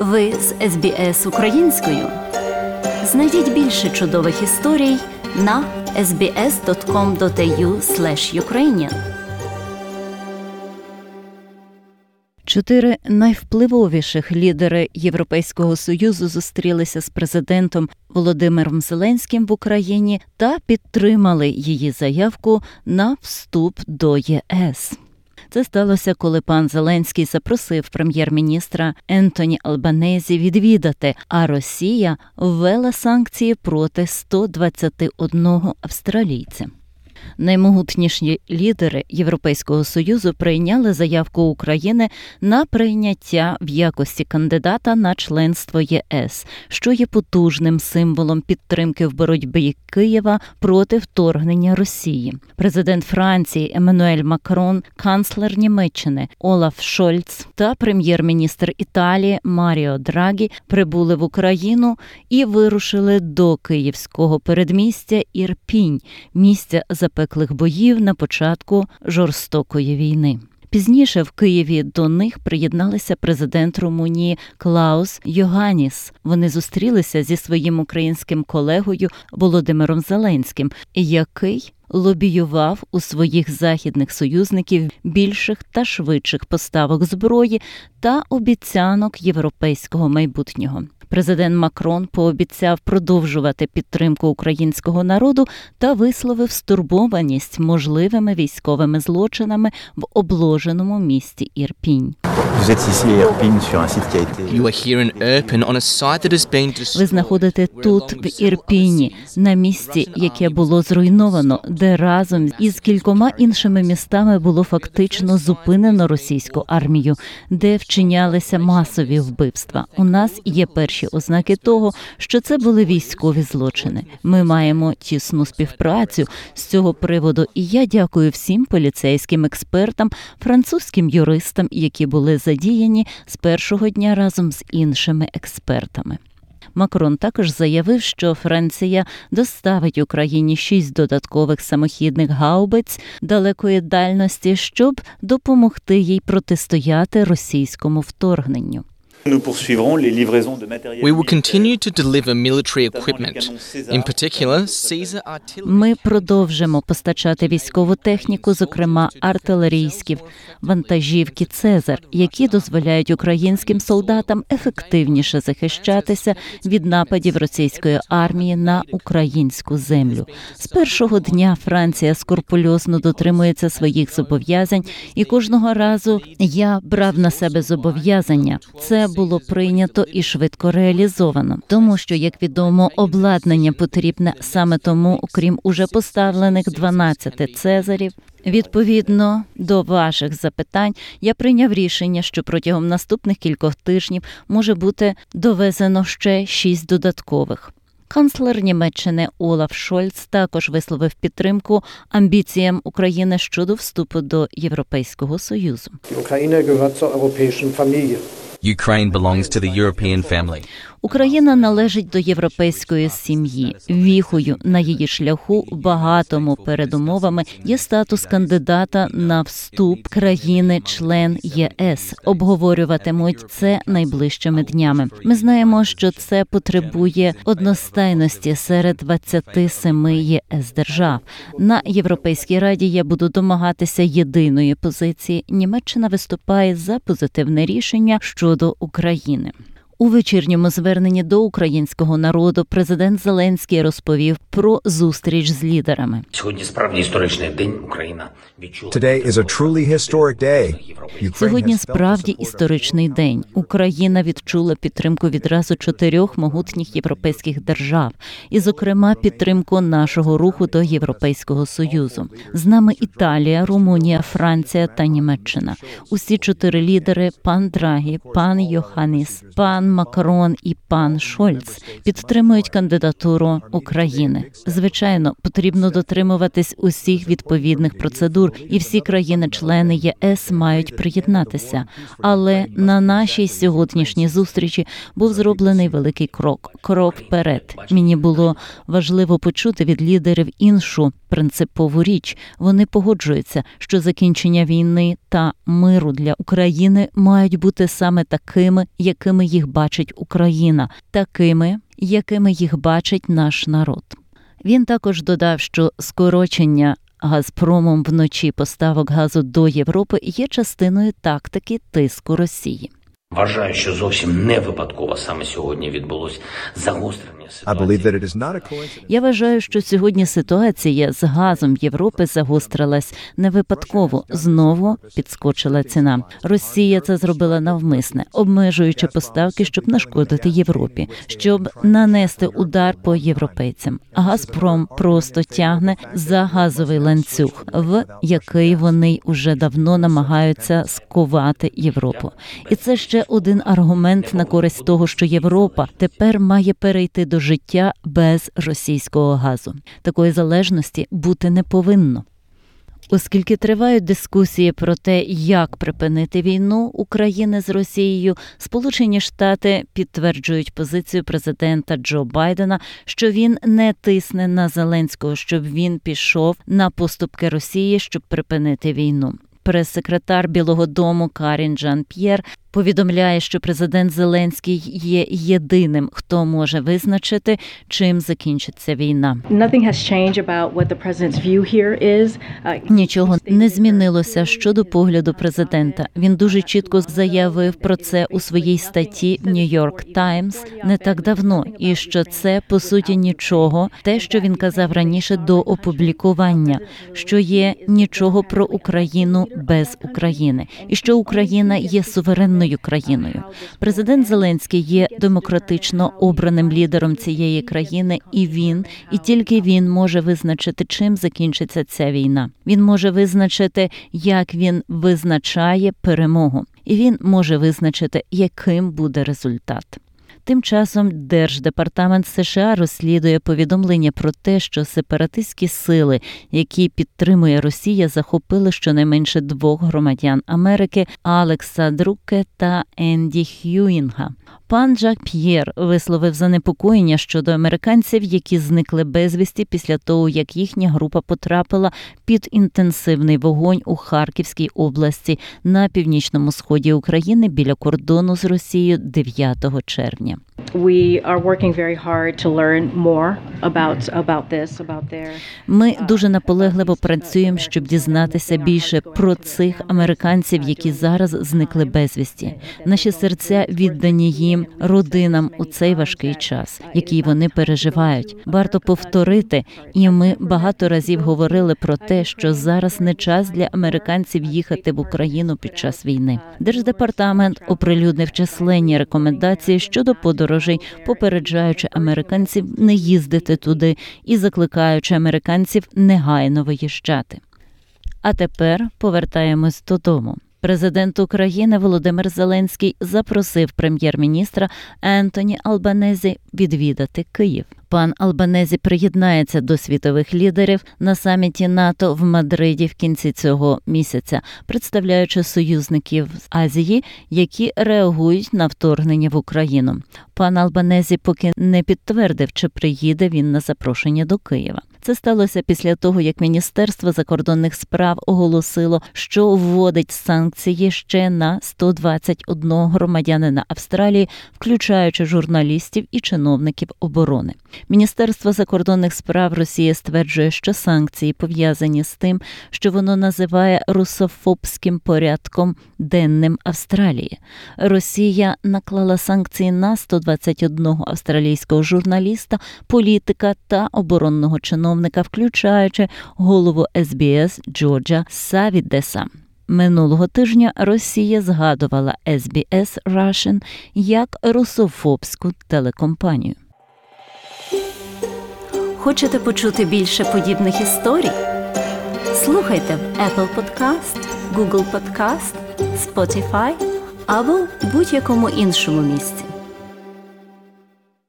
Ви з СБС українською. Знайдіть більше чудових історій на sbs.com.au ukrainian Чотири найвпливовіших лідери Європейського союзу зустрілися з президентом Володимиром Зеленським в Україні та підтримали її заявку на вступ до ЄС. Це сталося, коли пан Зеленський запросив прем'єр-міністра Ентоні Албанезі відвідати, а Росія ввела санкції проти 121 австралійця. Наймогутніші лідери Європейського союзу прийняли заявку України на прийняття в якості кандидата на членство ЄС, що є потужним символом підтримки в боротьбі Києва проти вторгнення Росії. Президент Франції Еммануель Макрон, канцлер Німеччини Олаф Шольц та прем'єр-міністр Італії Маріо Драгі прибули в Україну і вирушили до київського передмістя Ірпінь, місця запеклих боїв на початку жорстокої війни. Пізніше в Києві до них приєдналися президент Румунії Клаус Йоганіс. Вони зустрілися зі своїм українським колегою Володимиром Зеленським, який лобіював у своїх західних союзників більших та швидших поставок зброї та обіцянок європейського майбутнього. Президент Макрон пообіцяв продовжувати підтримку українського народу та висловив стурбованість можливими військовими злочинами в обложеному місті Ірпінь. Ви знаходите тут в Ірпіні на місці, яке було зруйновано, де разом із кількома іншими містами було фактично зупинено російську армію, де вчинялися масові вбивства. У нас є перші ознаки того, що це були військові злочини. Ми маємо тісну співпрацю з цього приводу, і я дякую всім поліцейським експертам, французьким юристам, які були задіяні з першого дня разом з іншими експертами. Макрон також заявив, що Франція доставить Україні шість додаткових самохідних гаубиць далекої дальності, щоб допомогти їй протистояти російському вторгненню. We will continue to deliver military equipment, in particular Caesar artillery. Ми продовжимо постачати військову техніку, зокрема артилерійські вантажівки Цезар, які дозволяють українським солдатам ефективніше захищатися від нападів російської армії на українську землю. З першого дня Франція скрупульозно дотримується своїх зобов'язань, і кожного разу я брав на себе зобов'язання. Це було прийнято і швидко реалізовано, тому що, як відомо, обладнання потрібне саме тому, окрім уже поставлених 12 цезарів. Відповідно до ваших запитань, я прийняв рішення, що протягом наступних кількох тижнів може бути довезено ще шість додаткових. Канцлер Німеччини Олаф Шольц також висловив підтримку амбіціям України щодо вступу до Європейського союзу. Україна zur europäischen Familie. Ukraine belongs to the European family. Україна належить до європейської сім'ї. Віхою на її шляху багатому передумовами є статус кандидата на вступ країни-член ЄС. Обговорюватимуть це найближчими днями. Ми знаємо, що це потребує одностайності серед 27 ЄС держав. На європейській раді я буду домагатися єдиної позиції. Німеччина виступає за позитивне рішення щодо України. У вечірньому зверненні до українського народу президент Зеленський розповів про зустріч з лідерами. Сьогодні справді історичний день. Україна відчула Today is a truly historic day. Сьогодні справді історичний день. Україна відчула підтримку відразу чотирьох могутніх європейських держав, і, зокрема, підтримку нашого руху до Європейського союзу. З нами Італія, Румунія, Франція та Німеччина. Усі чотири лідери: пан Драгі, пан Йоханіс, пан Макрон і пан Шольц підтримують кандидатуру України. Звичайно, потрібно дотримуватись усіх відповідних процедур, і всі країни-члени ЄС мають приєднатися. Але на нашій сьогоднішній зустрічі був зроблений великий крок крок вперед. Мені було важливо почути від лідерів іншу принципову річ. Вони погоджуються, що закінчення війни та миру для України мають бути саме такими, якими їх бачить Україна, такими, якими їх бачить наш народ. Він також додав, що скорочення Газпромом вночі поставок газу до Європи є частиною тактики тиску Росії. Вважаю, що зовсім не випадково саме сьогодні відбулось загострення I believe ситуації. that it is not a coincidence. Я вважаю, що сьогодні ситуація з газом Європи загострилась не випадково. Знову підскочила ціна. Росія це зробила навмисне, обмежуючи поставки, щоб нашкодити Європі, щоб нанести удар по європейцям. Газпром просто тягне за газовий ланцюг, в який вони уже давно намагаються сковати Європу. І це ще один аргумент на користь того, що Європа тепер має перейти до життя без російського газу. Такої залежності бути не повинно. Оскільки тривають дискусії про те, як припинити війну України з Росією, Сполучені Штати підтверджують позицію президента Джо Байдена, що він не тисне на Зеленського, щоб він пішов на поступки Росії, щоб припинити війну. Прес-секретар Білого Дому Карін Жан П'єр повідомляє, що президент Зеленський є єдиним, хто може визначити, чим закінчиться війна. Uh, Нічого не змінилося щодо погляду президента. Він дуже чітко заявив про це у своїй статті New York Times не так давно, і що це по суті нічого, те, що він казав раніше до опублікування, що є нічого про Україну без України, і що Україна є суверенною країною. Президент Зеленський є демократично обраним лідером цієї країни, і він, і тільки він може визначити, чим закінчиться ця війна. Він може визначити, як він визначає перемогу, і він може визначити, яким буде результат. Тим часом Держдепартамент США розслідує повідомлення про те, що сепаратистські сили, які підтримує Росія, захопили щонайменше двох громадян Америки Алекса Друке та Енді Х'юінга. Пан Жак П'єр висловив занепокоєння щодо американців, які зникли безвісті після того, як їхня група потрапила під інтенсивний вогонь у Харківській області на північному сході України біля кордону з Росією 9 червня. Ми дуже наполегливо працюємо, щоб дізнатися більше про цих американців, які зараз зникли безвісті. Наші серця віддані їм родинам у цей важкий час, який вони переживають. Варто повторити, і ми багато разів говорили про те, що зараз не час для американців їхати в Україну під час війни. Держдепартамент оприлюднив численні рекомендації щодо подорожей, попереджаючи американців не їздити туди і закликаючи американців негайно виїжджати. А тепер повертаємось додому. Президент України Володимир Зеленський запросив прем'єр-міністра Ентоні Албанезі відвідати Київ. Пан Албанезі приєднається до світових лідерів на саміті НАТО в Мадриді в кінці цього місяця, представляючи союзників з Азії, які реагують на вторгнення в Україну. Пан Албанезі поки не підтвердив, чи приїде він на запрошення до Києва. Це сталося після того, як Міністерство закордонних справ оголосило, що вводить санкції ще на 121 громадянина Австралії, включаючи журналістів і чиновників оборони. Міністерство закордонних справ Росії стверджує, що санкції пов'язані з тим, що воно називає русофобським порядком денним Австралії. Росія наклала санкції на 121 австралійського журналіста, політика та оборонного чиновника, включаючи голову СБС Джорджа Савідеса. Минулого тижня Росія згадувала SBS Russian як русофобську телекомпанію. Хочете почути більше подібних історій? Слухайте в Apple Podcast, Google Podcast, Spotify або будь-якому іншому місці.